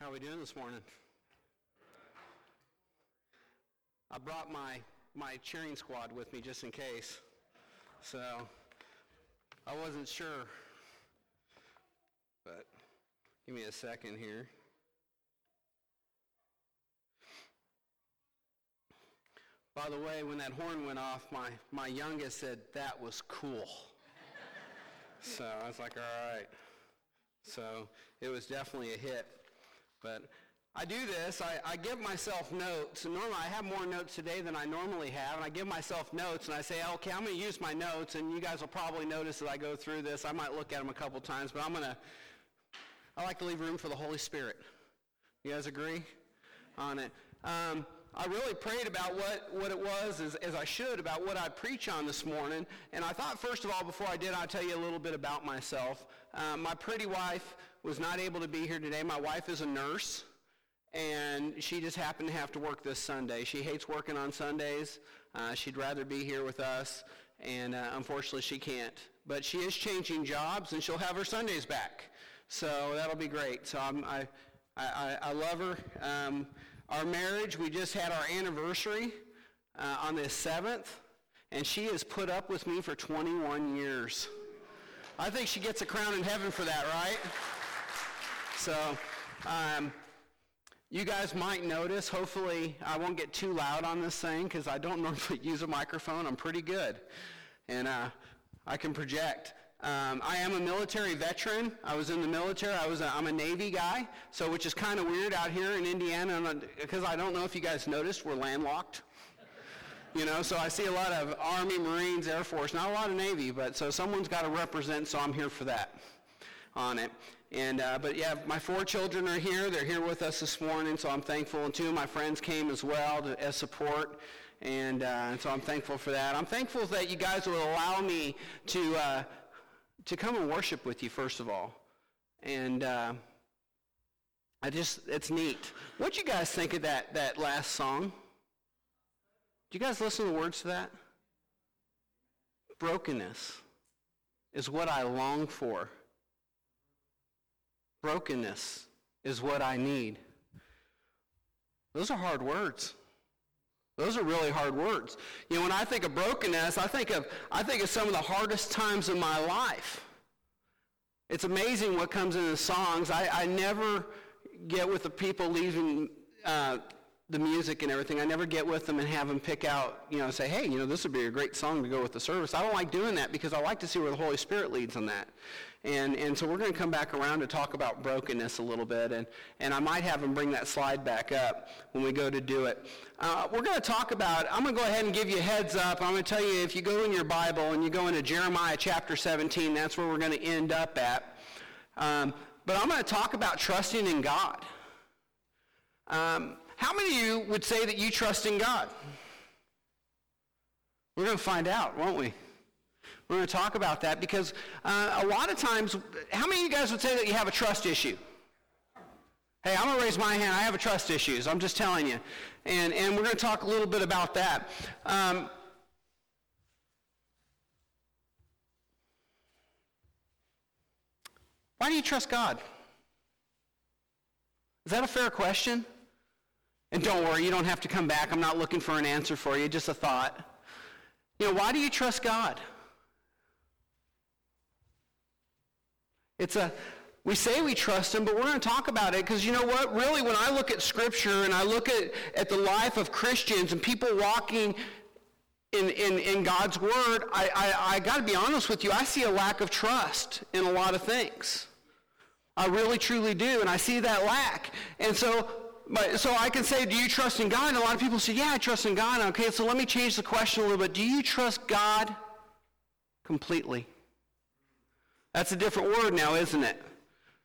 How are we doing this morning? I brought my, my cheering squad with me just in case. So I wasn't sure. But give me a second here. By the way, when that horn went off, my, my youngest said, that was cool. so I was like, all right. So it was definitely a hit. But I do this. I, I give myself notes. Normally I have more notes today than I normally have. And I give myself notes and I say, okay, I'm going to use my notes. And you guys will probably notice as I go through this. I might look at them a couple times, but I'm going to, I like to leave room for the Holy Spirit. You guys agree on it? Um, I really prayed about what, what it was as, as I should about what I'd preach on this morning. And I thought, first of all, before I did, I'd tell you a little bit about myself. Um, my pretty wife was not able to be here today. My wife is a nurse, and she just happened to have to work this Sunday. She hates working on Sundays. Uh, she'd rather be here with us, and uh, unfortunately she can't. But she is changing jobs, and she'll have her Sundays back. So that'll be great. So I'm, I, I, I love her. Um, our marriage, we just had our anniversary uh, on the 7th, and she has put up with me for 21 years. I think she gets a crown in heaven for that, right? So, um, you guys might notice, hopefully I won't get too loud on this thing because I don't normally use a microphone. I'm pretty good. And uh, I can project. Um, I am a military veteran. I was in the military. I was a, I'm a Navy guy, so which is kind of weird out here in Indiana because I don't know if you guys noticed we're landlocked. You know, so I see a lot of Army, Marines, Air Force, not a lot of Navy, but so someone's got to represent, so I'm here for that on it. And uh, but yeah, my four children are here. They're here with us this morning, so I'm thankful. And two of my friends came as well to, as support. And, uh, and so I'm thankful for that. I'm thankful that you guys will allow me to uh, to come and worship with you, first of all. And uh, I just, it's neat. What you guys think of that, that last song? Do you guys listen to the words to that? Brokenness is what I long for. Brokenness is what I need. Those are hard words. Those are really hard words. You know, when I think of brokenness, I think of, I think of some of the hardest times in my life. It's amazing what comes in the songs. I, I never get with the people leaving uh, the music and everything. I never get with them and have them pick out, you know, say, hey, you know, this would be a great song to go with the service. I don't like doing that because I like to see where the Holy Spirit leads on that. And, and so we're going to come back around to talk about brokenness a little bit. And, and I might have them bring that slide back up when we go to do it. Uh, we're going to talk about, I'm going to go ahead and give you a heads up. I'm going to tell you if you go in your Bible and you go into Jeremiah chapter 17, that's where we're going to end up at. Um, but I'm going to talk about trusting in God. Um, how many of you would say that you trust in God? We're going to find out, won't we? We're going to talk about that because uh, a lot of times, how many of you guys would say that you have a trust issue? Hey, I'm going to raise my hand. I have a trust issues. I'm just telling you. And, and we're going to talk a little bit about that. Um, why do you trust God? Is that a fair question? And don't worry, you don't have to come back. I'm not looking for an answer for you, just a thought. You know, why do you trust God? It's a we say we trust him, but we're going to talk about it because you know what? Really, when I look at Scripture and I look at, at the life of Christians and people walking in, in, in God's Word, I, I, I got to be honest with you, I see a lack of trust in a lot of things. I really, truly do, and I see that lack. And so but, so I can say, do you trust in God? And a lot of people say, yeah, I trust in God. Okay, so let me change the question a little bit. Do you trust God completely? That's a different word now, isn't it?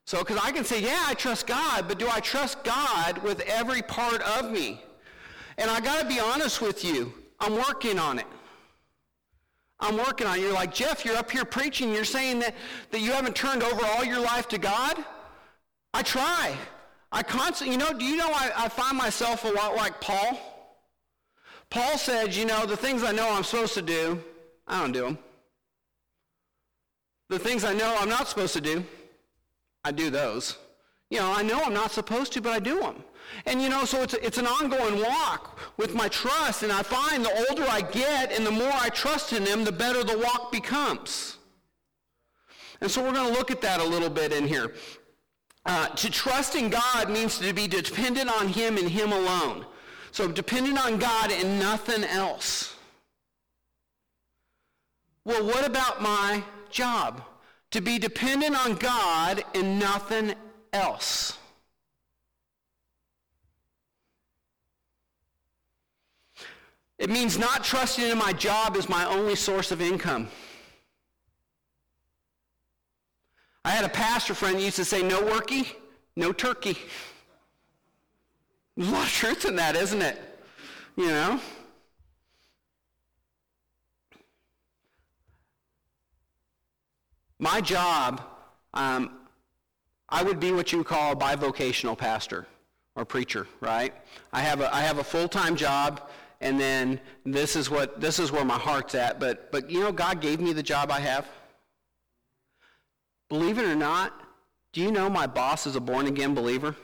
So, because I can say, yeah, I trust God, but do I trust God with every part of me? And I got to be honest with you. I'm working on it. I'm working on it. You're like, Jeff, you're up here preaching. You're saying that, that you haven't turned over all your life to God? I try. I constantly, you know, do you know I, I find myself a lot like Paul? Paul said, you know, the things I know I'm supposed to do, I don't do them. The things I know I'm not supposed to do, I do those. You know, I know I'm not supposed to, but I do them. And you know, so it's, it's an ongoing walk with my trust, and I find the older I get and the more I trust in him, the better the walk becomes. And so we're going to look at that a little bit in here. Uh, to trust in God means to be dependent on him and him alone. So dependent on God and nothing else. Well, what about my job? To be dependent on God and nothing else. It means not trusting in my job as my only source of income. I had a pastor friend used to say, no worky, no turkey. There's a lot of truth in that, isn't it? You know? My job, um, I would be what you call a bivocational pastor or preacher, right? I have a, I have a full-time job and then this is what this is where my heart's at. But but you know, God gave me the job I have. Believe it or not, do you know my boss is a born again believer?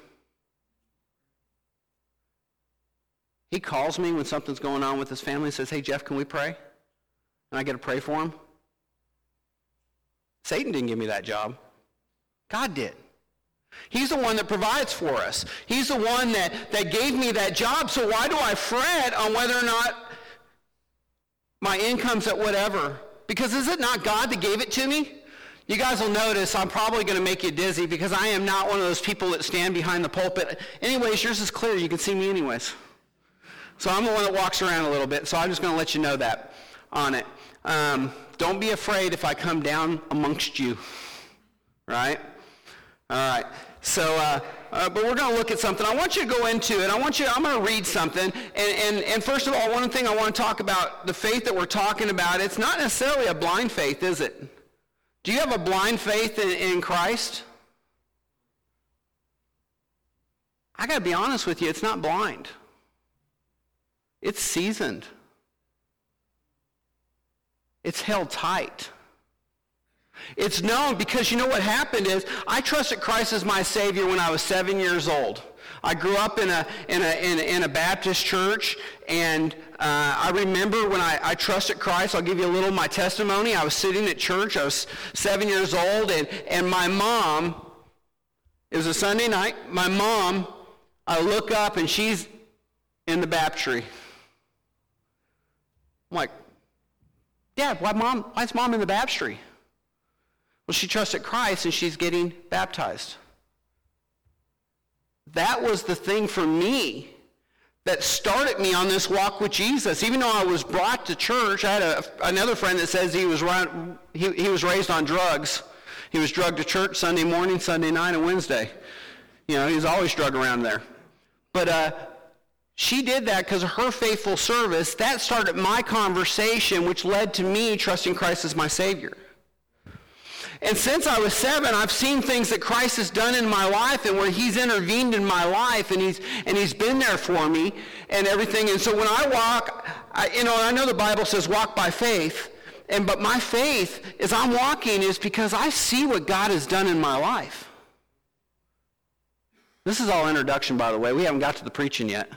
He calls me when something's going on with his family and says, Hey, Jeff, can we pray? And I get to pray for him. Satan didn't give me that job. God did. He's the one that provides for us. He's the one that, that gave me that job. So why do I fret on whether or not my income's at whatever? Because is it not God that gave it to me? You guys will notice I'm probably going to make you dizzy because I am not one of those people that stand behind the pulpit. Anyways, yours is clear. You can see me anyways. So I'm the one that walks around a little bit. So I'm just going to let you know that on it. Um, don't be afraid if I come down amongst you. Right? All right. So, uh, uh, but we're going to look at something. I want you to go into it. I want you. I'm going to read something. And, and, and first of all, one thing I want to talk about the faith that we're talking about. It's not necessarily a blind faith, is it? Do you have a blind faith in, in Christ? I got to be honest with you. It's not blind. It's seasoned. It's held tight. It's known because you know what happened is I trusted Christ as my Savior when I was seven years old. I grew up in a, in a, in a, in a Baptist church, and uh, I remember when I, I trusted Christ, I'll give you a little of my testimony. I was sitting at church, I was seven years old, and, and my mom, it was a Sunday night, my mom, I look up and she's in the baptistry. I'm like, Dad, why mom, why is mom in the baptistry? Well, she trusted Christ and she's getting baptized. That was the thing for me that started me on this walk with Jesus. Even though I was brought to church, I had a, another friend that says he was, he, he was raised on drugs. He was drugged to church Sunday morning, Sunday night, and Wednesday. You know, he was always drugged around there. But uh, she did that because of her faithful service. That started my conversation, which led to me trusting Christ as my Savior. And since I was seven, I've seen things that Christ has done in my life and where he's intervened in my life and he's, and he's been there for me and everything. And so when I walk, I, you know, I know the Bible says walk by faith. And, but my faith as I'm walking is because I see what God has done in my life. This is all introduction, by the way. We haven't got to the preaching yet.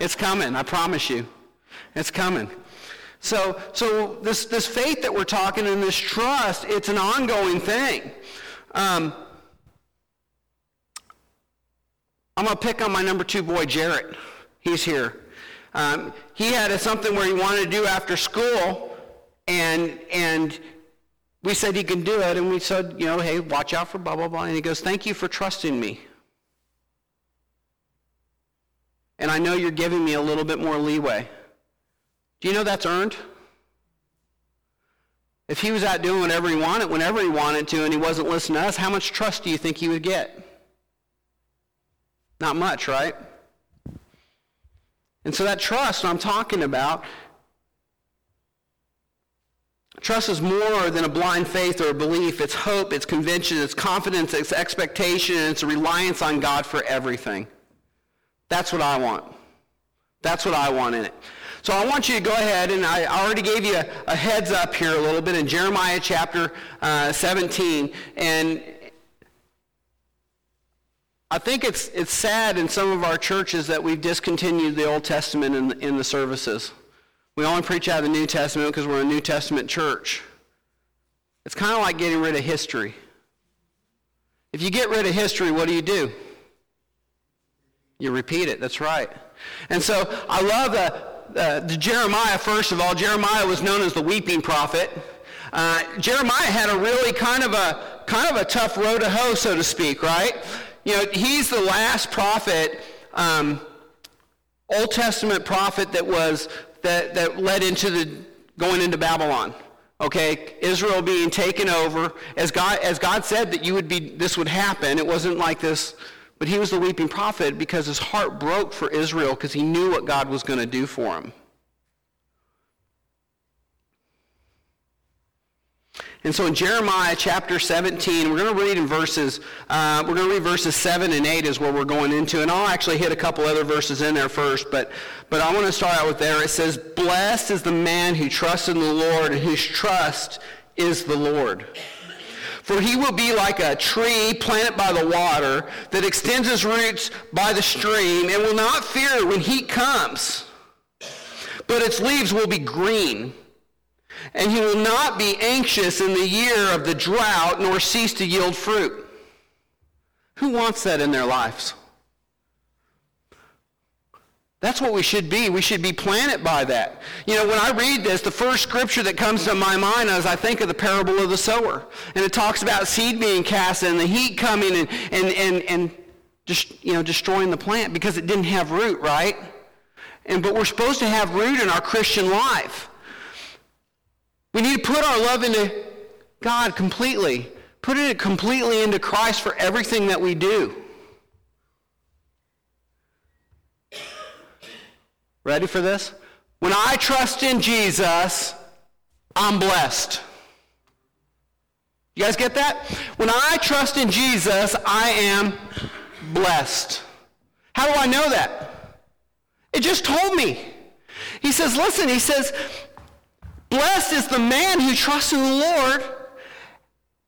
It's coming, I promise you. It's coming. So, so this, this faith that we're talking and this trust, it's an ongoing thing. Um, I'm going to pick on my number two boy, Jarrett. He's here. Um, he had a, something where he wanted to do after school, and, and we said he can do it, and we said, you know, hey, watch out for blah, blah, blah. And he goes, thank you for trusting me. And I know you're giving me a little bit more leeway. Do you know that's earned? If he was out doing whatever he wanted, whenever he wanted to, and he wasn't listening to us, how much trust do you think he would get? Not much, right? And so that trust I'm talking about, trust is more than a blind faith or a belief. It's hope, it's conviction, it's confidence, it's expectation, and it's a reliance on God for everything. That's what I want. That's what I want in it. So I want you to go ahead, and I already gave you a, a heads up here a little bit in Jeremiah chapter uh, 17. And I think it's, it's sad in some of our churches that we've discontinued the Old Testament in in the services. We only preach out of the New Testament because we're a New Testament church. It's kind of like getting rid of history. If you get rid of history, what do you do? You repeat it. That's right. And so I love the, uh, the Jeremiah, first of all. Jeremiah was known as the weeping prophet. Uh, Jeremiah had a really kind of a kind of a tough row to hoe, so to speak, right? You know, he's the last prophet, um, Old Testament prophet that was that, that led into the going into Babylon. Okay, Israel being taken over. As God, as God said that you would be, this would happen. It wasn't like this, but he was the weeping prophet because his heart broke for Israel because he knew what God was going to do for him. And so in Jeremiah chapter 17, we're going to read in verses, uh, we're going to read verses 7 and 8 is where we're going into. And I'll actually hit a couple other verses in there first, but, but I want to start out with there. It says, Blessed is the man who trusts in the Lord and whose trust is the Lord. For he will be like a tree planted by the water that extends his roots by the stream and will not fear when heat comes, but its leaves will be green and he will not be anxious in the year of the drought nor cease to yield fruit. Who wants that in their lives? That's what we should be. We should be planted by that. You know, when I read this, the first scripture that comes to my mind is I think of the parable of the sower. And it talks about seed being cast and the heat coming and, and, and, and just, you know, destroying the plant because it didn't have root, right? And, but we're supposed to have root in our Christian life. We need to put our love into God completely. Put it completely into Christ for everything that we do. Ready for this? When I trust in Jesus, I'm blessed. You guys get that? When I trust in Jesus, I am blessed. How do I know that? It just told me. He says, listen, he says, Blessed is the man who trusts in the Lord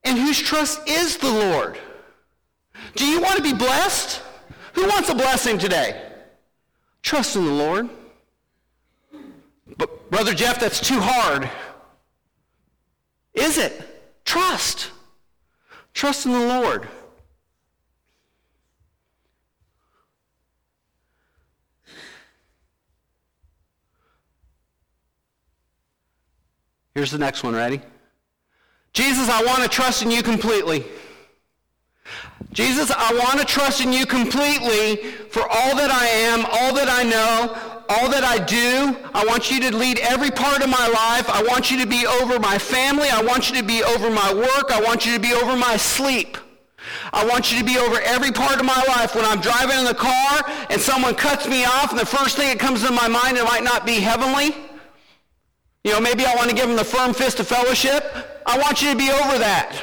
and whose trust is the Lord. Do you want to be blessed? Who wants a blessing today? Trust in the Lord. But Brother Jeff, that's too hard. Is it? Trust. Trust in the Lord. Here's the next one. Ready? Jesus, I want to trust in you completely. Jesus, I want to trust in you completely for all that I am, all that I know, all that I do. I want you to lead every part of my life. I want you to be over my family. I want you to be over my work. I want you to be over my sleep. I want you to be over every part of my life. When I'm driving in the car and someone cuts me off and the first thing that comes to my mind, it might not be heavenly. You know, maybe I want to give them the firm fist of fellowship. I want you to be over that.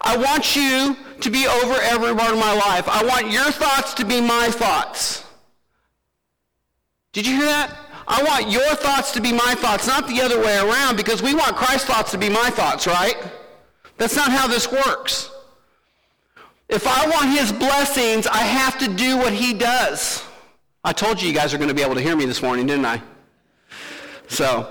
I want you to be over every part of my life. I want your thoughts to be my thoughts. Did you hear that? I want your thoughts to be my thoughts, not the other way around, because we want Christ's thoughts to be my thoughts, right? That's not how this works. If I want his blessings, I have to do what he does. I told you you guys are going to be able to hear me this morning, didn't I? So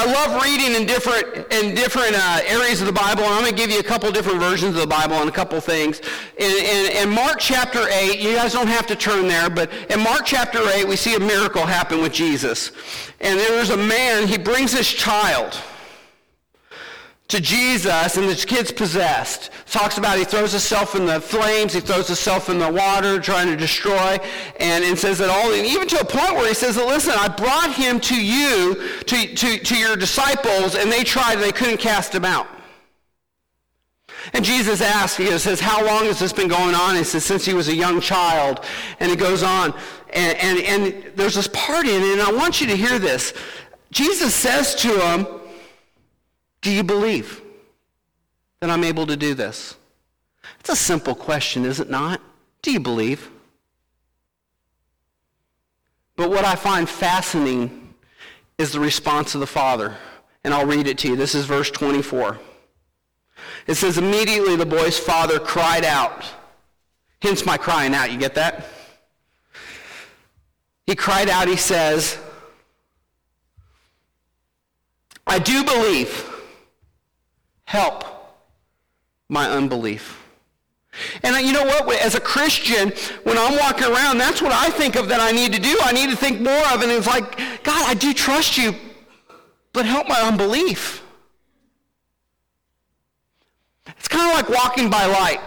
I love reading in different in different uh, areas of the Bible, and I'm going to give you a couple different versions of the Bible on a couple things. In, in, in, Mark chapter 8, you guys don't have to turn there, but in Mark chapter 8, we see a miracle happen with Jesus. And there's a man, he brings his child to Jesus, and this kid's possessed. Talks about he throws himself in the flames, he throws himself in the water, trying to destroy, and, and says that all, and even to a point where he says listen, I brought him to you, to, to, to your disciples, and they tried and they couldn't cast him out. And Jesus asks, he says, how long has this been going on? He says, since he was a young child. And it goes on. And, and, and there's this part in it, and I want you to hear this. Jesus says to him, do you believe that I'm able to do this? It's a simple question, is it not? Do you believe? But what I find fascinating is the response of the Father. And I'll read it to you. This is verse 24. It says, immediately the boy's father cried out. Hence my crying out. You get that? He cried out, he says, I do believe. Help my unbelief. And you know what? As a Christian, when I'm walking around, that's what I think of that I need to do. I need to think more of. And it's like, God, I do trust you, but help my unbelief. It's kind of like walking by light.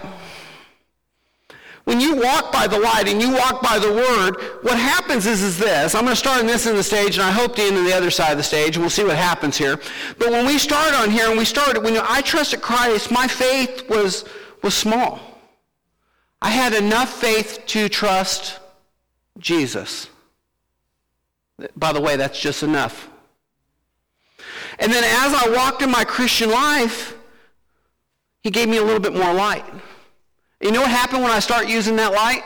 When you walk by the light and you walk by the word, what happens is, is this. I'm going to start in this in the stage, and I hope to end in the other side of the stage, and we'll see what happens here. But when we start on here, and we started, when I trusted Christ, my faith was, was small. I had enough faith to trust Jesus. By the way, that's just enough. And then as I walked in my Christian life, he gave me a little bit more light. You know what happened when I start using that light?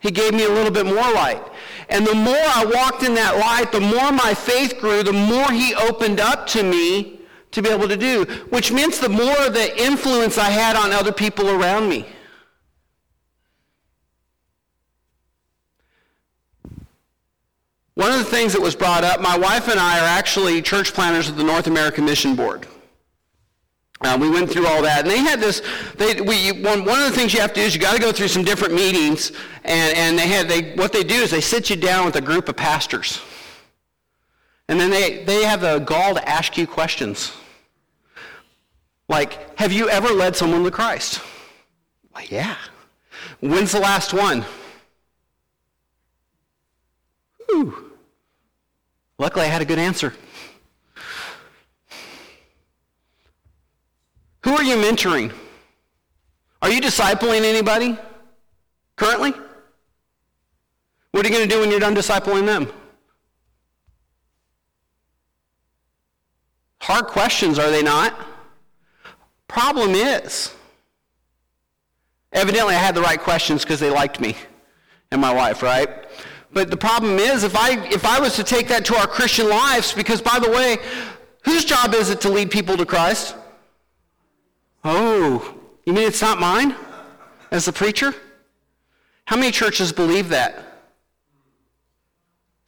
He gave me a little bit more light. And the more I walked in that light, the more my faith grew, the more he opened up to me to be able to do, which means the more the influence I had on other people around me. One of the things that was brought up, my wife and I are actually church planners of the North American Mission Board. Uh, we went through all that, and they had this. They, we, one, one of the things you have to do is you got to go through some different meetings, and, and they had they what they do is they sit you down with a group of pastors, and then they they have the gall to ask you questions, like, "Have you ever led someone to Christ?" Like, yeah. When's the last one? Whew. Luckily, I had a good answer. Who are you mentoring? Are you discipling anybody currently? What are you going to do when you're done discipling them? Hard questions, are they not? Problem is, evidently I had the right questions because they liked me and my wife, right? But the problem is, if I, if I was to take that to our Christian lives, because by the way, whose job is it to lead people to Christ? Oh, you mean it's not mine as the preacher? How many churches believe that?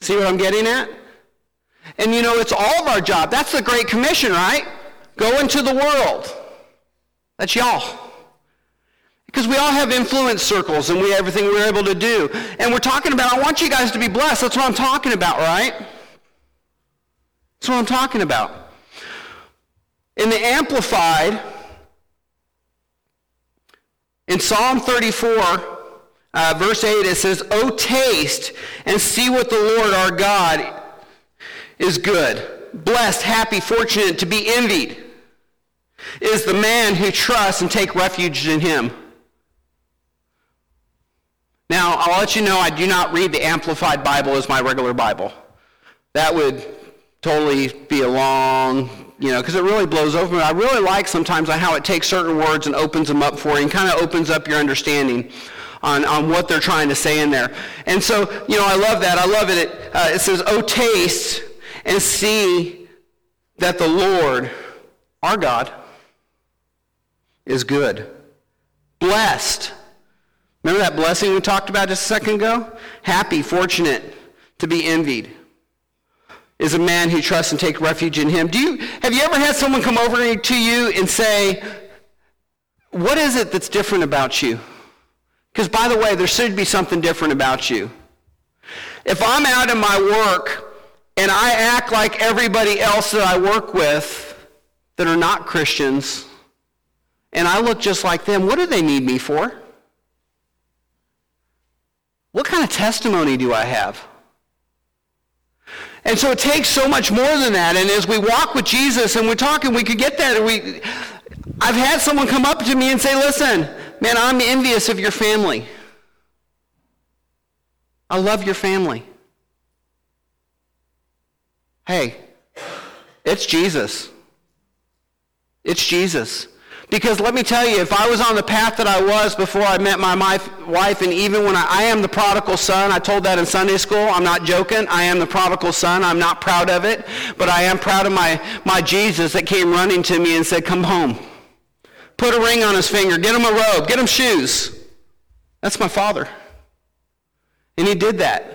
See what I'm getting at? And you know, it's all of our job. That's the Great Commission, right? Go into the world. That's y'all. Because we all have influence circles and we everything we're able to do. And we're talking about, I want you guys to be blessed. That's what I'm talking about, right? That's what I'm talking about. In the Amplified, in Psalm 34, uh, verse 8, it says, Oh, taste and see what the Lord our God is good. Blessed, happy, fortunate, to be envied is the man who trusts and take refuge in him. Now, I'll let you know I do not read the Amplified Bible as my regular Bible. That would totally be a long you know, because it really blows over. I really like sometimes how it takes certain words and opens them up for you and kind of opens up your understanding on, on what they're trying to say in there. And so, you know, I love that. I love it. It, uh, it says, oh, taste and see that the Lord, our God, is good. Blessed. Remember that blessing we talked about just a second ago? Happy, fortunate, to be envied is a man who trusts and takes refuge in him. Do you, have you ever had someone come over to you and say, what is it that's different about you? Because by the way, there should be something different about you. If I'm out in my work and I act like everybody else that I work with that are not Christians, and I look just like them, what do they need me for? What kind of testimony do I have? And so it takes so much more than that. And as we walk with Jesus and we're talking, we could get that. We, I've had someone come up to me and say, listen, man, I'm envious of your family. I love your family. Hey, it's Jesus. It's Jesus. Because let me tell you, if I was on the path that I was before I met my wife, and even when I, I, am the prodigal son, I told that in Sunday school, I'm not joking, I am the prodigal son, I'm not proud of it, but I am proud of my, my Jesus that came running to me and said, come home. put a ring on his finger, get him a robe, get him shoes. That's my father. And he did that.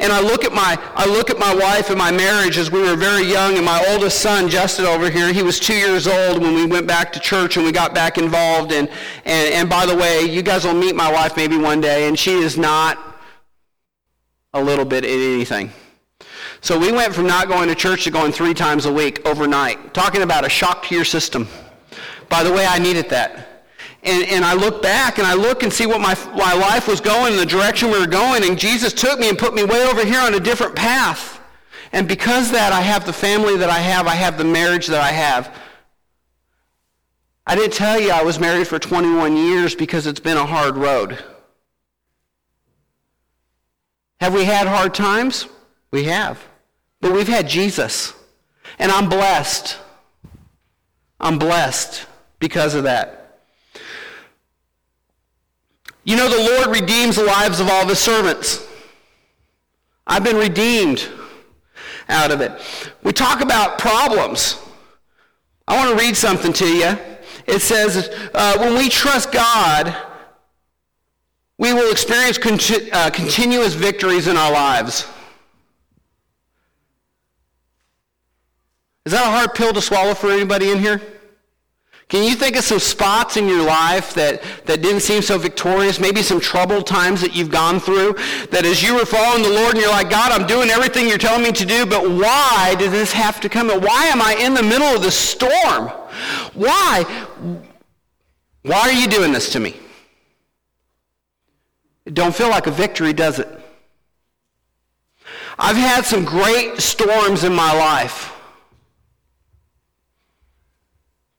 And I look at my I look at my wife and my marriage as we were very young, and my oldest son, Justin, over here, he was two years old when we went back to church and we got back involved. And and, and by the way, you guys will meet my wife maybe one day, and she is not a little bit at anything. So we went from not going to church to going three times a week overnight. Talking about a shock to your system. By the way, I needed that. And, and I look back and I look and see what my, my life was going and the direction we were going. And Jesus took me and put me way over here on a different path. And because that, I have the family that I have. I have the marriage that I have. I didn't tell you I was married for 21 years because it's been a hard road. Have we had hard times? We have. But we've had Jesus. And I'm blessed. I'm blessed because of that. You know, the Lord redeems the lives of all of his servants. I've been redeemed out of it. We talk about problems. I want to read something to you. It says, uh, when we trust God, we will experience conti- uh, continuous victories in our lives. Is that a hard pill to swallow for anybody in here? Can you think of some spots in your life that, that didn't seem so victorious? Maybe some troubled times that you've gone through? That as you were following the Lord and you're like, God, I'm doing everything you're telling me to do, but why did this have to come? Why am I in the middle of the storm? Why? Why are you doing this to me? It don't feel like a victory, does it? I've had some great storms in my life.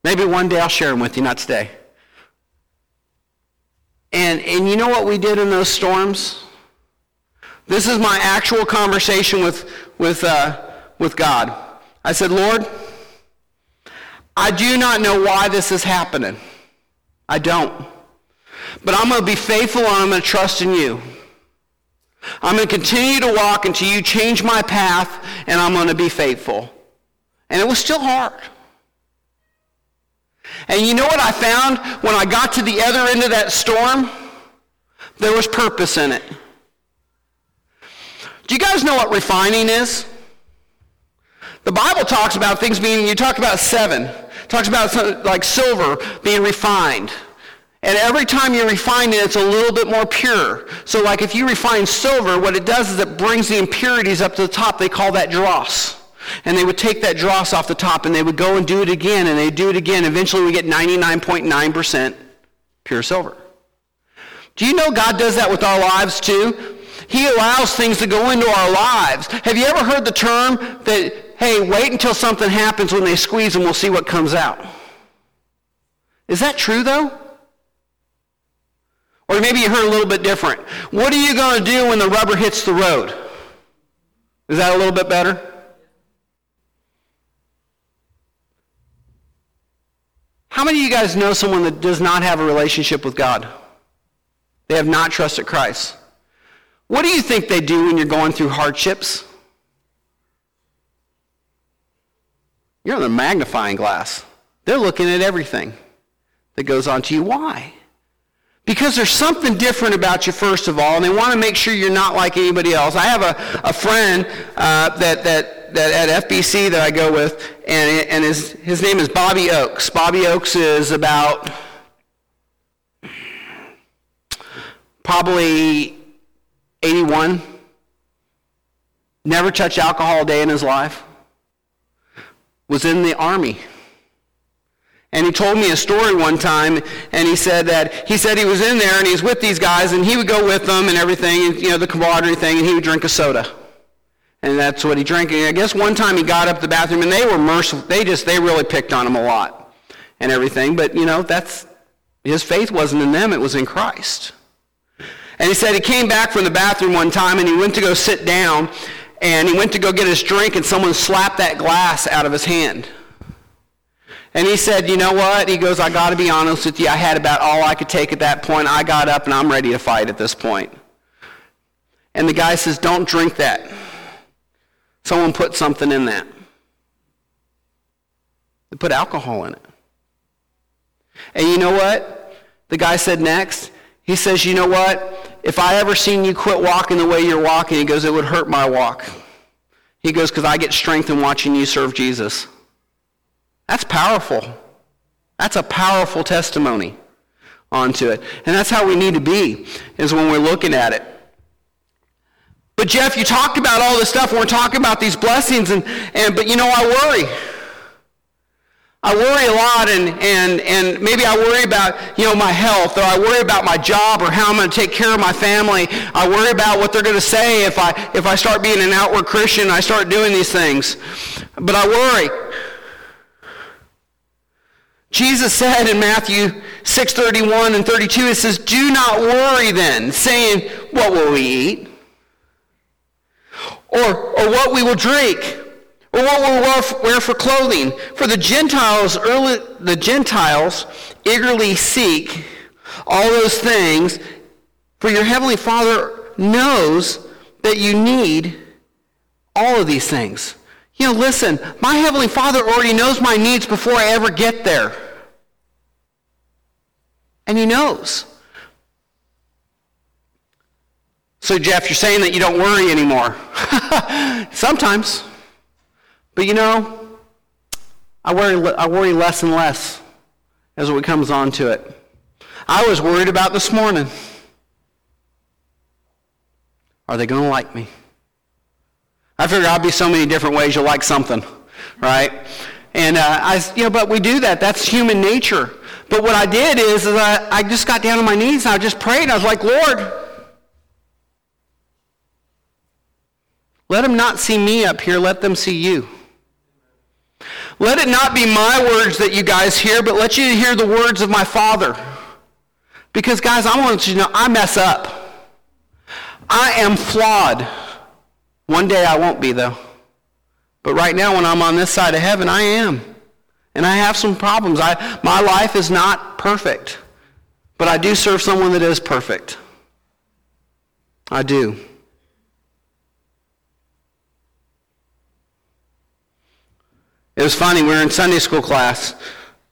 Maybe one day I'll share them with you, not today. And, and you know what we did in those storms? This is my actual conversation with, with, uh, with God. I said, Lord, I do not know why this is happening. I don't. But I'm going to be faithful and I'm going to trust in you. I'm going to continue to walk until you change my path and I'm going to be faithful. And it was still hard. And you know what I found when I got to the other end of that storm? There was purpose in it. Do you guys know what refining is? The Bible talks about things being, you talk about seven. Talks about like silver being refined. And every time you refine it, it's a little bit more pure. So like if you refine silver, what it does is it brings the impurities up to the top. They call that dross. And they would take that dross off the top and they would go and do it again and they do it again. Eventually we get 99.9% pure silver. Do you know God does that with our lives too? He allows things to go into our lives. Have you ever heard the term that, hey, wait until something happens when they squeeze and we'll see what comes out? Is that true though? Or maybe you heard a little bit different. What are you going to do when the rubber hits the road? Is that a little bit better? How many of you guys know someone that does not have a relationship with God? They have not trusted Christ. What do you think they do when you're going through hardships? You're on the magnifying glass. They're looking at everything that goes on to you. Why? Because there's something different about you, first of all, and they want to make sure you're not like anybody else. I have a, a friend uh, that, that that at FBC that I go with, and, and his, his name is Bobby Oaks. Bobby Oaks is about probably 81. Never touched alcohol a day in his life. Was in the army. And he told me a story one time, and he said that he said he was in there and he was with these guys, and he would go with them and everything, and, you know, the camaraderie thing, and he would drink a soda. And that's what he drank. And I guess one time he got up the bathroom and they were merciful. They just, they really picked on him a lot and everything. But, you know, that's, his faith wasn't in them, it was in Christ. And he said he came back from the bathroom one time and he went to go sit down and he went to go get his drink and someone slapped that glass out of his hand. And he said, you know what? He goes, I got to be honest with you. I had about all I could take at that point. I got up and I'm ready to fight at this point. And the guy says, don't drink that. Someone put something in that. They put alcohol in it. And you know what? The guy said next, he says, you know what? If I ever seen you quit walking the way you're walking, he goes, it would hurt my walk. He goes, because I get strength in watching you serve Jesus. That's powerful. That's a powerful testimony onto it. And that's how we need to be, is when we're looking at it. But Jeff, you talked about all this stuff, we're talking about these blessings, and, and but you know, I worry. I worry a lot, and, and, and maybe I worry about, you know, my health, or I worry about my job, or how I'm going to take care of my family. I worry about what they're going to say if I, if I start being an outward Christian, I start doing these things. But I worry. Jesus said in Matthew 6:31 and 32, it says, Do not worry then, saying, What will we eat? Or, or what we will drink? Or what we'll wear for clothing? For the Gentiles, early, the Gentiles eagerly seek all those things, for your heavenly Father knows that you need all of these things. You know, listen, my Heavenly Father already knows my needs before I ever get there. And He knows. So, Jeff, you're saying that you don't worry anymore. Sometimes. But you know, I worry, I worry less and less as it comes on to it. I was worried about this morning. Are they going to like me? I figure I'll be so many different ways you'll like something, right? And uh, I, you know, but we do that. That's human nature. But what I did is, is I, I just got down on my knees and I just prayed. I was like, Lord, let them not see me up here. Let them see you. Let it not be my words that you guys hear, but let you hear the words of my Father. Because, guys, I want you to know I mess up. I am flawed. One day I won't be, though. But right now, when I'm on this side of heaven, I am. And I have some problems. I, my life is not perfect. But I do serve someone that is perfect. I do. It was funny, we were in Sunday school class.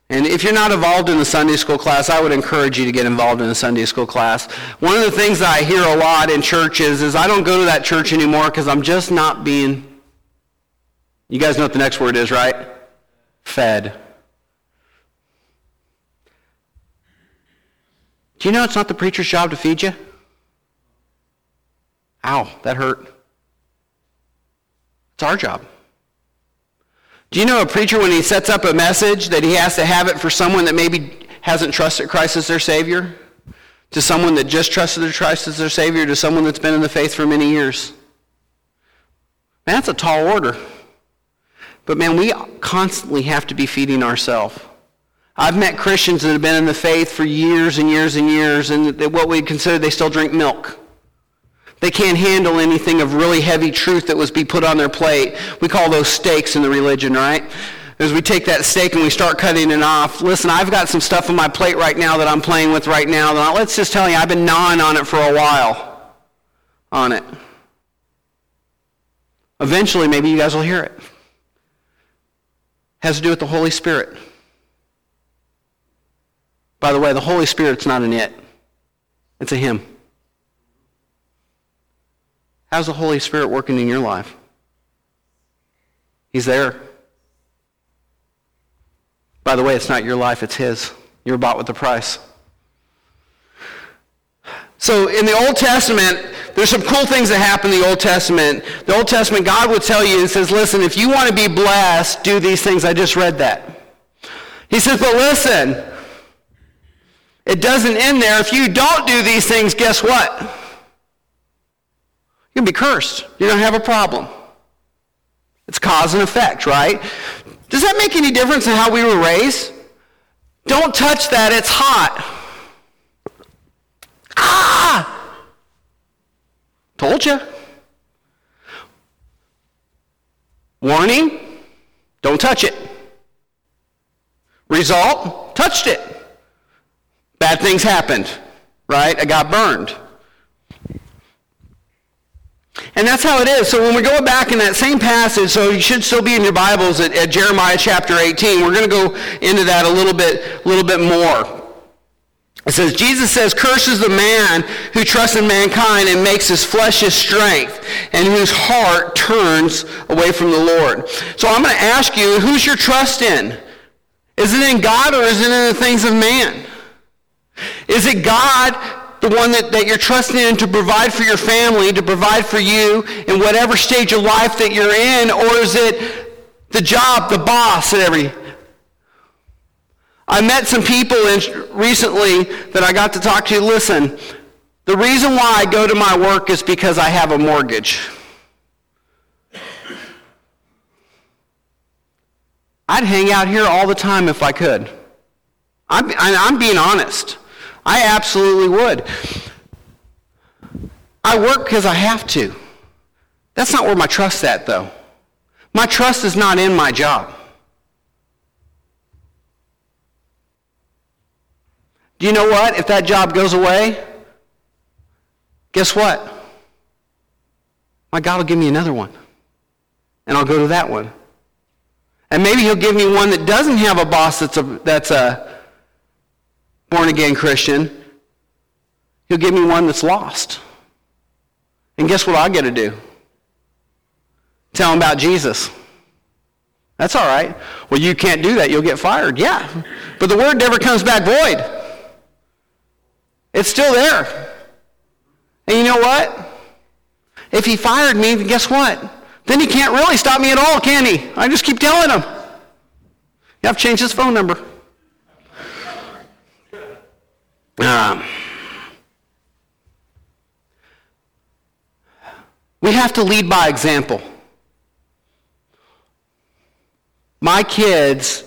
And if you're not involved in the Sunday school class, I would encourage you to get involved in the Sunday school class. One of the things that I hear a lot in churches is I don't go to that church anymore because I'm just not being, you guys know what the next word is, right? Fed. Do you know it's not the preacher's job to feed you? Ow, that hurt. It's our job. Do you know a preacher, when he sets up a message, that he has to have it for someone that maybe hasn't trusted Christ as their Savior? To someone that just trusted Christ as their Savior? To someone that's been in the faith for many years? Man, that's a tall order. But man, we constantly have to be feeding ourselves. I've met Christians that have been in the faith for years and years and years, and what we consider they still drink milk. They can't handle anything of really heavy truth that was be put on their plate. We call those steaks in the religion, right? As we take that steak and we start cutting it off, listen, I've got some stuff on my plate right now that I'm playing with right now. That let's just tell you, I've been gnawing on it for a while. On it. Eventually, maybe you guys will hear it. Has to do with the Holy Spirit. By the way, the Holy Spirit's not an it. It's a him. How's the Holy Spirit working in your life? He's there. By the way, it's not your life, it's His. You're bought with a price. So in the Old Testament, there's some cool things that happen in the Old Testament. The Old Testament, God would tell you, He says, listen, if you want to be blessed, do these things. I just read that. He says, but listen, it doesn't end there. If you don't do these things, guess what? You're going to be cursed. You're going to have a problem. It's cause and effect, right? Does that make any difference in how we were raised? Don't touch that, it's hot. Ah! Told you. Warning, don't touch it. Result, touched it. Bad things happened, right? I got burned. And that's how it is. So when we go back in that same passage, so you should still be in your Bibles at, at Jeremiah chapter 18. We're going to go into that a little bit, a little bit more. It says, Jesus says, curses the man who trusts in mankind and makes his flesh his strength and whose heart turns away from the Lord. So I'm going to ask you, who's your trust in? Is it in God or is it in the things of man? Is it God, the one that, that you're trusting in to provide for your family, to provide for you in whatever stage of life that you're in, or is it the job, the boss, and every, I met some people in, recently that I got to talk to. Listen, the reason why I go to my work is because I have a mortgage. I'd hang out here all the time if I could. I'm, I'm being honest. I absolutely would. I work because I have to. That's not where my trust's at, though. My trust is not in my job. Do you know what? If that job goes away, guess what? My God will give me another one. And I'll go to that one. And maybe he'll give me one that doesn't have a boss that's a, that's a born-again Christian. He'll give me one that's lost. And guess what I get to do? Tell him about Jesus. That's all right. Well, you can't do that. You'll get fired. Yeah. But the word never comes back void. It's still there. And you know what? If he fired me, guess what? Then he can't really stop me at all, can he? I just keep telling him. You have to change his phone number. Um, we have to lead by example. My kids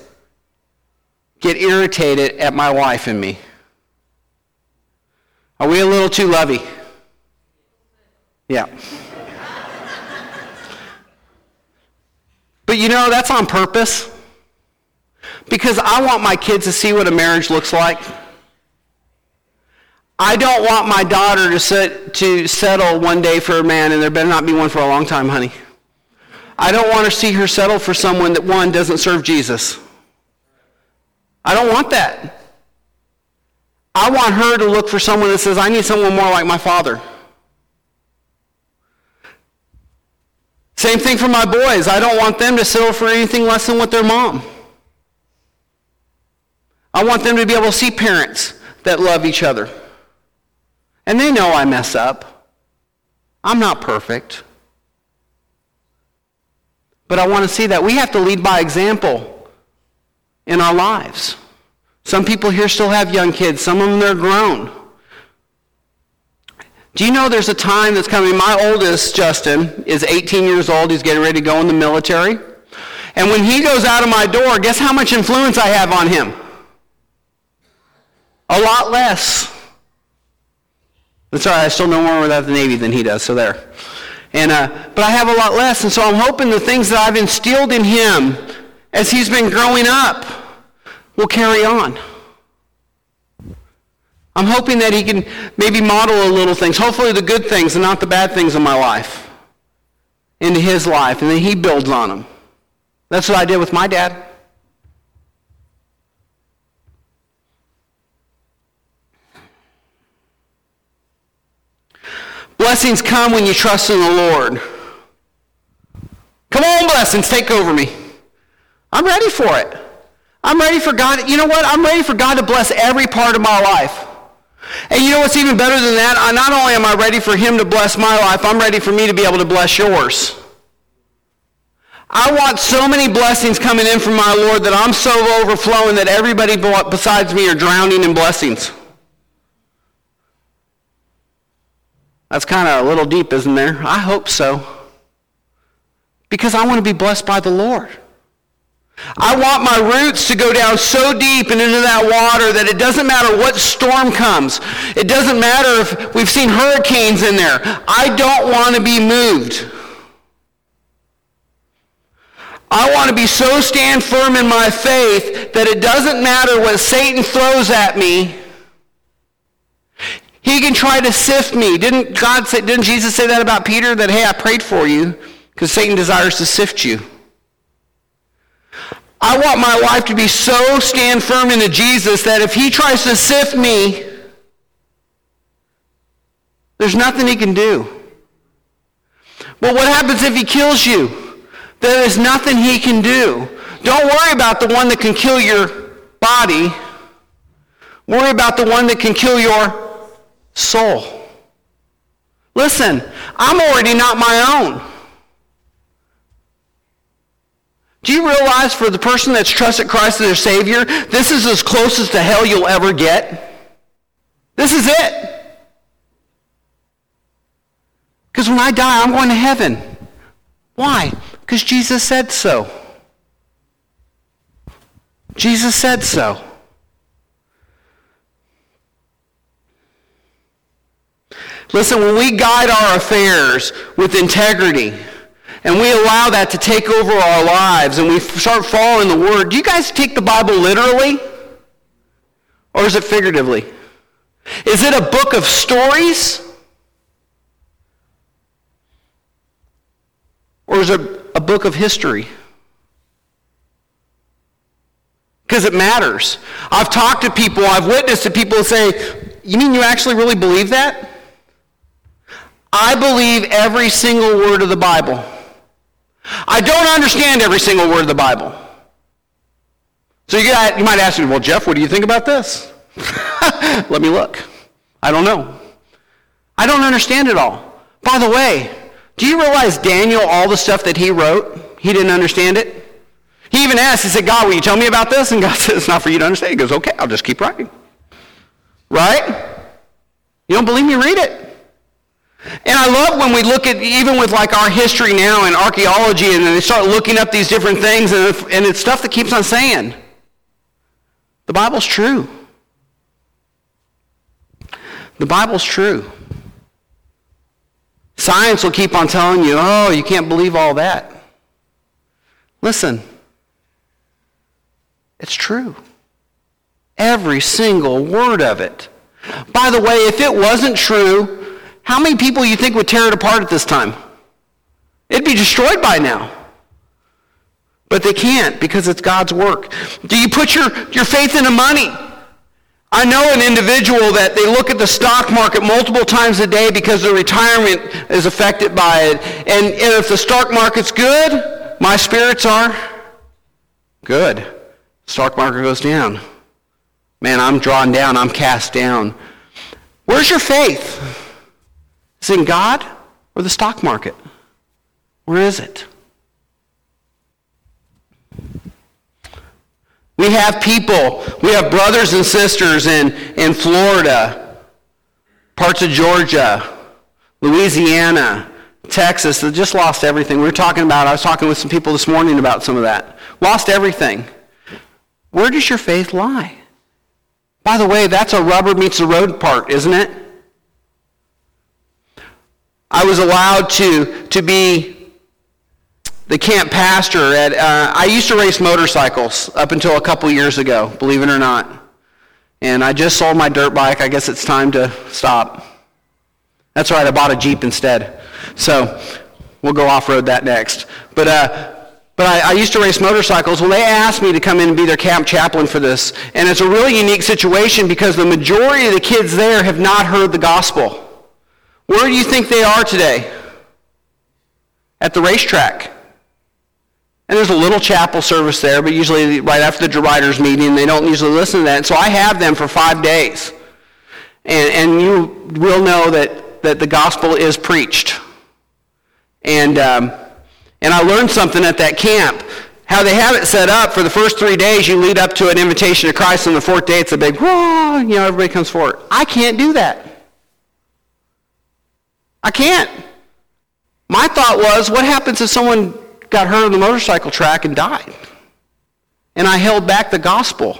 get irritated at my wife and me. Are we a little too lovey? Yeah. but you know, that's on purpose. Because I want my kids to see what a marriage looks like. I don't want my daughter to, sit, to settle one day for a man, and there better not be one for a long time, honey. I don't want to see her settle for someone that, one, doesn't serve Jesus. I don't want that. I want her to look for someone that says, I need someone more like my father. Same thing for my boys. I don't want them to settle for anything less than what their mom. I want them to be able to see parents that love each other. And they know I mess up. I'm not perfect. But I want to see that. We have to lead by example in our lives. Some people here still have young kids. Some of them, they're grown. Do you know there's a time that's coming? My oldest, Justin, is 18 years old. He's getting ready to go in the military. And when he goes out of my door, guess how much influence I have on him? A lot less. That's all right. I still know more about the Navy than he does, so there. And, uh, but I have a lot less, and so I'm hoping the things that I've instilled in him as he's been growing up will carry on. I'm hoping that he can maybe model a little things, hopefully the good things and not the bad things in my life, into his life, and then he builds on them. That's what I did with my dad. Blessings come when you trust in the Lord. Come on, blessings, take over me. I'm ready for it. I'm ready for God. You know what? I'm ready for God to bless every part of my life. And you know what's even better than that? I, not only am I ready for him to bless my life, I'm ready for me to be able to bless yours. I want so many blessings coming in from my Lord that I'm so overflowing that everybody besides me are drowning in blessings. That's kind of a little deep, isn't there? I hope so. Because I want to be blessed by the Lord. I want my roots to go down so deep and into that water that it doesn't matter what storm comes. It doesn't matter if we've seen hurricanes in there. I don't want to be moved. I want to be so stand firm in my faith that it doesn't matter what Satan throws at me. He can try to sift me. Didn't God say, didn't Jesus say that about Peter? That, hey, I prayed for you because Satan desires to sift you. I want my life to be so stand firm into Jesus that if he tries to sift me, there's nothing he can do. But what happens if he kills you? There is nothing he can do. Don't worry about the one that can kill your body. Worry about the one that can kill your soul. Listen, I'm already not my own. Do you realize for the person that's trusted Christ as their Savior, this is as close as to hell you'll ever get? This is it. Because when I die, I'm going to heaven. Why? Because Jesus said so. Jesus said so. Listen, when we guide our affairs with integrity, and we allow that to take over our lives and we start following the Word, do you guys take the Bible literally? Or is it figuratively? Is it a book of stories? Or is it a book of history? Because it matters. I've talked to people, I've witnessed to people say, You mean you actually really believe that? I believe every single word of the Bible. I don't understand every single word of the Bible. So you, got, you might ask me, well, Jeff, what do you think about this? Let me look. I don't know. I don't understand it all. By the way, do you realize Daniel, all the stuff that he wrote, he didn't understand it? He even asked, he said, God, will you tell me about this? And God said, it's not for you to understand. He goes, okay, I'll just keep writing. Right? You don't believe me? Read it. And I love when we look at, even with like our history now and archaeology, and they start looking up these different things, and, and it's stuff that keeps on saying. The Bible's true. The Bible's true. Science will keep on telling you, oh, you can't believe all that. Listen, it's true. Every single word of it. By the way, if it wasn't true, how many people you think would tear it apart at this time? It'd be destroyed by now. But they can't because it's God's work. Do you put your, your faith into money? I know an individual that they look at the stock market multiple times a day because their retirement is affected by it. And, and if the stock market's good, my spirits are good. Stock market goes down. Man, I'm drawn down. I'm cast down. Where's your faith? Is it in God or the stock market? Where is it? We have people, we have brothers and sisters in, in Florida, parts of Georgia, Louisiana, Texas that just lost everything. We were talking about, I was talking with some people this morning about some of that. Lost everything. Where does your faith lie? By the way, that's a rubber meets the road part, isn't it? I was allowed to, to be the camp pastor at, uh, I used to race motorcycles up until a couple years ago, believe it or not. And I just sold my dirt bike. I guess it's time to stop. That's right, I bought a Jeep instead. So we'll go off-road that next. But, uh, but I, I, used to race motorcycles. Well, they asked me to come in and be their camp chaplain for this. And it's a really unique situation because the majority of the kids there have not heard the gospel. Where do you think they are today? At the racetrack. And there's a little chapel service there, but usually right after the riders' meeting, they don't usually listen to that. So I have them for five days. And, and you will know that, that the gospel is preached. And, um, and I learned something at that camp. How they have it set up for the first three days, you lead up to an invitation to Christ, and the fourth day it's a big, whoa, you know, everybody comes forward. I can't do that. I can't. My thought was, what happens if someone got hurt on the motorcycle track and died. And I held back the gospel.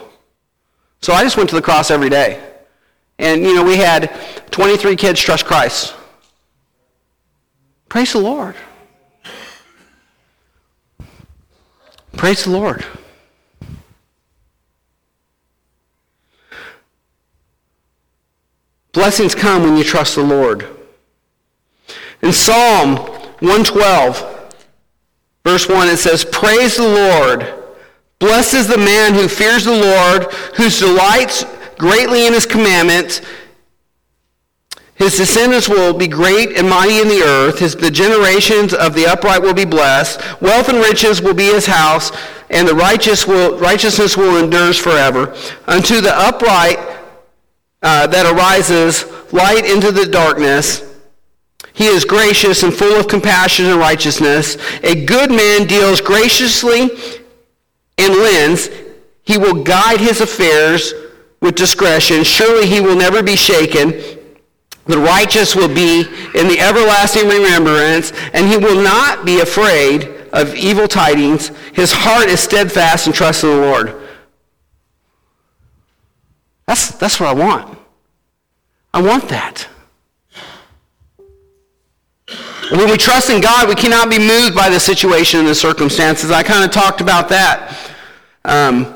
So I just went to the cross every day. And, you know, we had 23 kids trust Christ. Praise the Lord. Praise the Lord. Blessings come when you trust the Lord. In Psalm 112, verse 1, it says, Praise the Lord. Blessed is the man who fears the Lord, whose delights greatly in his commandments. His descendants will be great and mighty in the earth. His, the generations of the upright will be blessed. Wealth and riches will be his house, and the righteous will, righteousness will endure forever. Unto the upright uh, that arises light into the darkness. He is gracious and full of compassion and righteousness. A good man deals graciously and lends. He will guide his affairs with discretion. Surely he will never be shaken. The righteous will be in the everlasting remembrance, and he will not be afraid of evil tidings. His heart is steadfast and trusts in the Lord. That's, that's what I want. I want that. When we trust in God, we cannot be moved by the situation and the circumstances. I kind of talked about that. Um,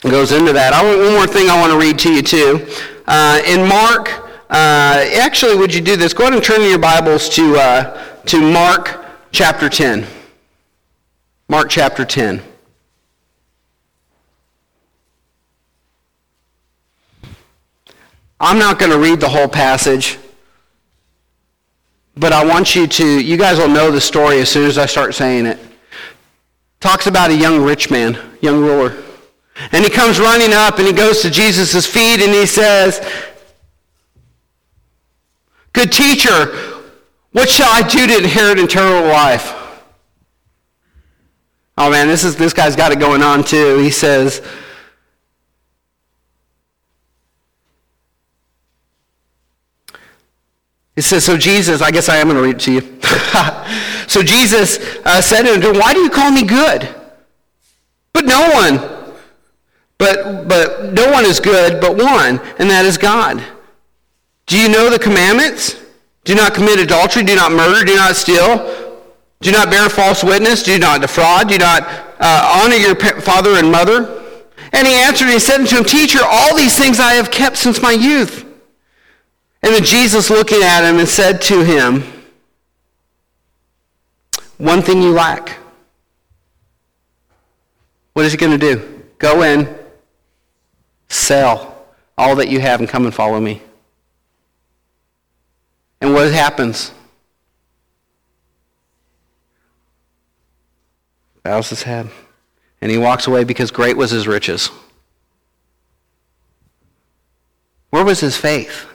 goes into that. I want one more thing I want to read to you too. Uh, in Mark, uh, actually, would you do this? Go ahead and turn your Bibles to uh, to Mark chapter ten. Mark chapter ten. I'm not going to read the whole passage, but I want you to, you guys will know the story as soon as I start saying it. Talks about a young rich man, young ruler. And he comes running up and he goes to Jesus' feet and he says, Good teacher, what shall I do to inherit eternal life? Oh man, this is this guy's got it going on too. He says, He says, so Jesus, I guess I am going to read it to you. so Jesus uh, said to him, why do you call me good? But no one, but, but no one is good but one, and that is God. Do you know the commandments? Do not commit adultery, do not murder, do not steal, do not bear false witness, do not defraud, do not uh, honor your father and mother. And he answered and he said unto him, Teacher, all these things I have kept since my youth. And then Jesus looking at him and said to him, One thing you lack. What is he going to do? Go in, sell all that you have, and come and follow me. And what happens? Bows his head. And he walks away because great was his riches. Where was his faith?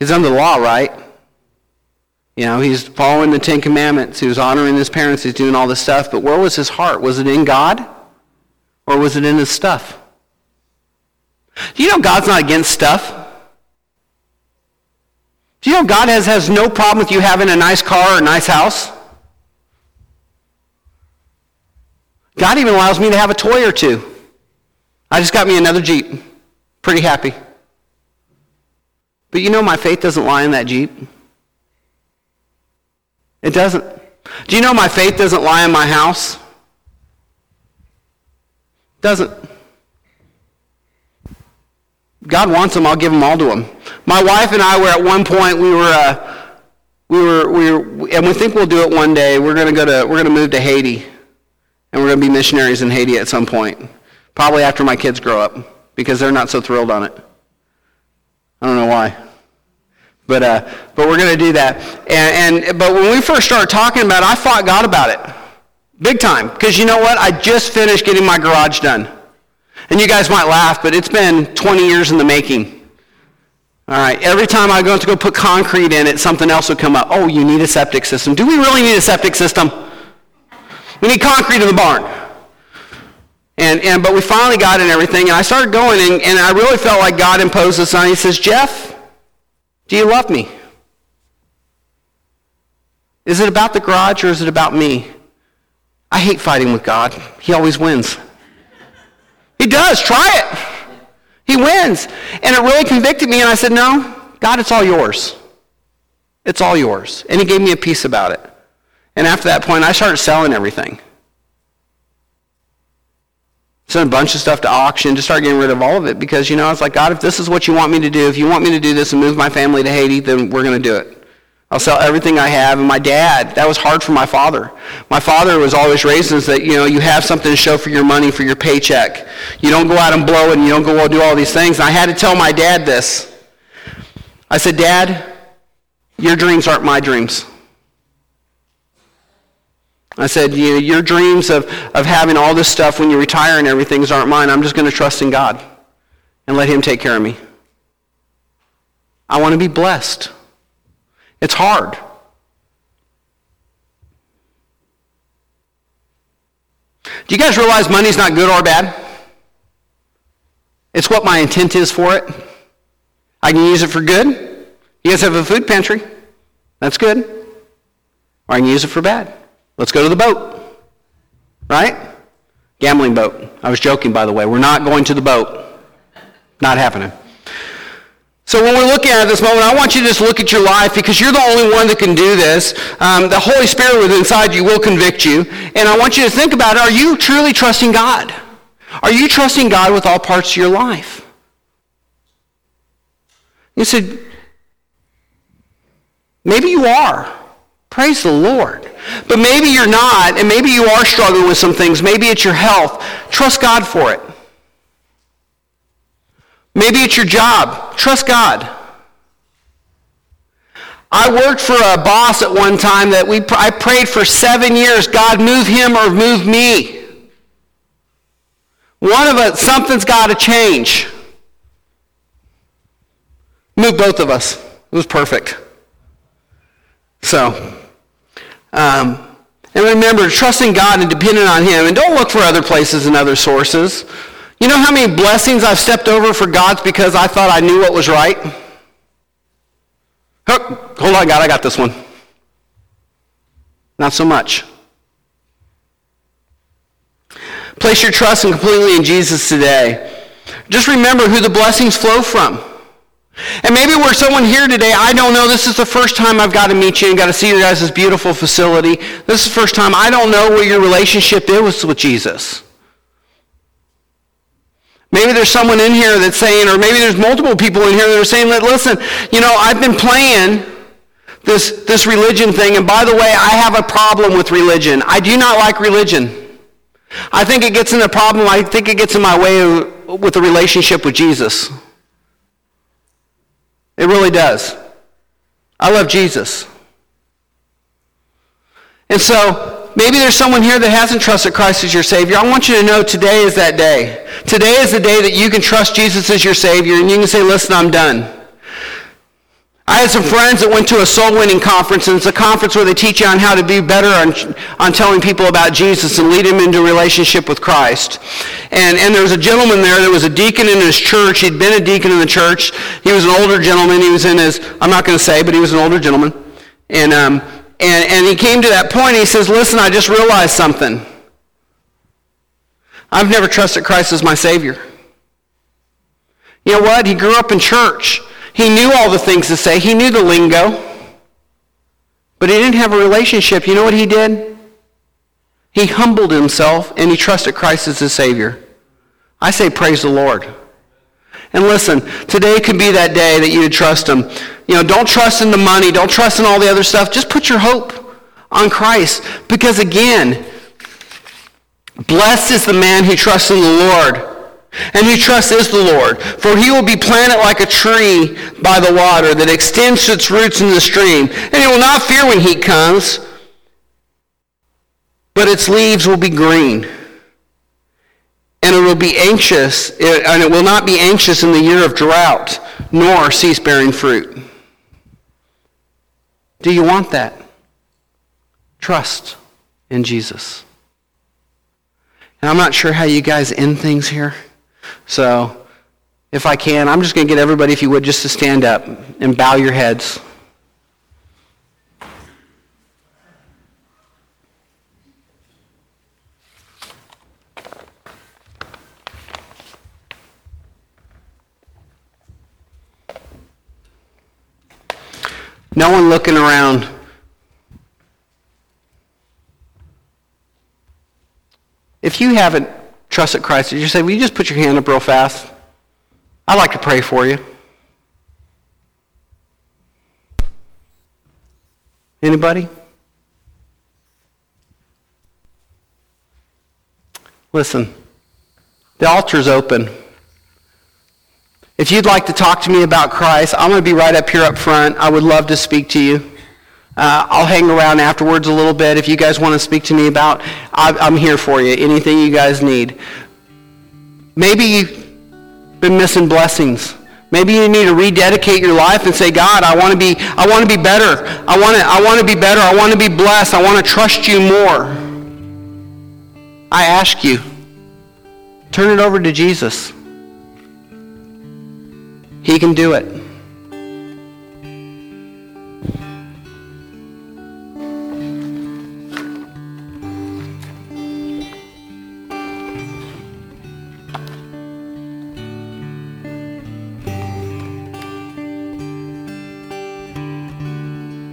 He's under the law, right? You know, he's following the Ten Commandments. He was honoring his parents. He's doing all this stuff. But where was his heart? Was it in God? Or was it in his stuff? Do you know God's not against stuff? Do you know God has, has no problem with you having a nice car or a nice house? God even allows me to have a toy or two. I just got me another Jeep. Pretty happy. But you know my faith doesn't lie in that Jeep. It doesn't. Do you know my faith doesn't lie in my house? Doesn't. God wants them, I'll give them all to him. My wife and I were at one point, we were, uh, we were, we were, and we think we'll do it one day. We're going to go to, we're going to move to Haiti. And we're going to be missionaries in Haiti at some point. Probably after my kids grow up, because they're not so thrilled on it. I don't know why. But, uh, but we're going to do that. And, and, but when we first started talking about it, I fought God about it. Big time. Because you know what? I just finished getting my garage done. And you guys might laugh, but it's been 20 years in the making. All right, every time I go to go put concrete in it, something else would come up. Oh, you need a septic system. Do we really need a septic system? We need concrete in the barn. And, and, but we finally got in everything, and I started going, and, and I really felt like God imposed this on me. He says, Jeff, do you love me? Is it about the garage or is it about me? I hate fighting with God. He always wins. He does. Try it. He wins. And it really convicted me, and I said, No, God, it's all yours. It's all yours. And he gave me a peace about it. And after that point, I started selling everything. Sent a bunch of stuff to auction to start getting rid of all of it because, you know, I was like, God, if this is what you want me to do, if you want me to do this and move my family to Haiti, then we're going to do it. I'll sell everything I have. And my dad, that was hard for my father. My father was always raised us that, you know, you have something to show for your money, for your paycheck. You don't go out and blow it and you don't go out and do all these things. And I had to tell my dad this. I said, Dad, your dreams aren't my dreams. I said, you know, your dreams of, of having all this stuff when you retire and everything aren't mine. I'm just going to trust in God and let him take care of me. I want to be blessed. It's hard. Do you guys realize money's not good or bad? It's what my intent is for it. I can use it for good. You guys have a food pantry. That's good. Or I can use it for bad. Let's go to the boat. Right? Gambling boat. I was joking, by the way. We're not going to the boat. Not happening. So when we're looking at this moment, I want you to just look at your life because you're the only one that can do this. Um, the Holy Spirit within inside you will convict you. And I want you to think about. Are you truly trusting God? Are you trusting God with all parts of your life? You said, maybe you are. Praise the Lord. But maybe you're not, and maybe you are struggling with some things. Maybe it's your health. Trust God for it. Maybe it's your job. Trust God. I worked for a boss at one time that we, I prayed for seven years, God, move him or move me. One of us, something's got to change. Move both of us. It was perfect. So, um, and remember, trusting God and depending on Him. And don't look for other places and other sources. You know how many blessings I've stepped over for God's because I thought I knew what was right? Hold on, God, I got this one. Not so much. Place your trust completely in Jesus today. Just remember who the blessings flow from. And maybe we're someone here today, I don't know, this is the first time I've got to meet you and got to see your guys' this beautiful facility. This is the first time I don't know what your relationship is with Jesus. Maybe there's someone in here that's saying, or maybe there's multiple people in here that are saying, that listen, you know, I've been playing this, this religion thing, and by the way, I have a problem with religion. I do not like religion. I think it gets in the problem, I think it gets in my way with the relationship with Jesus. It really does. I love Jesus. And so, maybe there's someone here that hasn't trusted Christ as your Savior. I want you to know today is that day. Today is the day that you can trust Jesus as your Savior and you can say, listen, I'm done. I had some friends that went to a soul winning conference, and it's a conference where they teach you on how to be better on, on telling people about Jesus and lead them into a relationship with Christ. And, and there was a gentleman there that was a deacon in his church. He'd been a deacon in the church. He was an older gentleman. He was in his, I'm not going to say, but he was an older gentleman. And, um, and, and he came to that point. He says, listen, I just realized something. I've never trusted Christ as my Savior. You know what? He grew up in church. He knew all the things to say. He knew the lingo. But he didn't have a relationship. You know what he did? He humbled himself and he trusted Christ as his Savior. I say praise the Lord. And listen, today could be that day that you trust him. You know, don't trust in the money. Don't trust in all the other stuff. Just put your hope on Christ. Because again, blessed is the man who trusts in the Lord and who trusts is the Lord. For he will be planted like a tree by the water that extends its roots in the stream. And he will not fear when heat comes, but its leaves will be green. And it will be anxious, and it will not be anxious in the year of drought, nor cease bearing fruit. Do you want that? Trust in Jesus. And I'm not sure how you guys end things here. So if I can, I'm just going to get everybody, if you would, just to stand up and bow your heads. No one looking around. If you haven't trusted Christ, did you say, will you just put your hand up real fast? I'd like to pray for you. Anybody? Listen, the altar's open. If you'd like to talk to me about Christ, I'm going to be right up here up front. I would love to speak to you. Uh, I'll hang around afterwards a little bit. If you guys want to speak to me about, I, I'm here for you. Anything you guys need. Maybe you've been missing blessings. Maybe you need to rededicate your life and say, God, I want to be, I want to be better. I want to, I want to be better. I want to be blessed. I want to trust you more. I ask you, turn it over to Jesus. He can do it.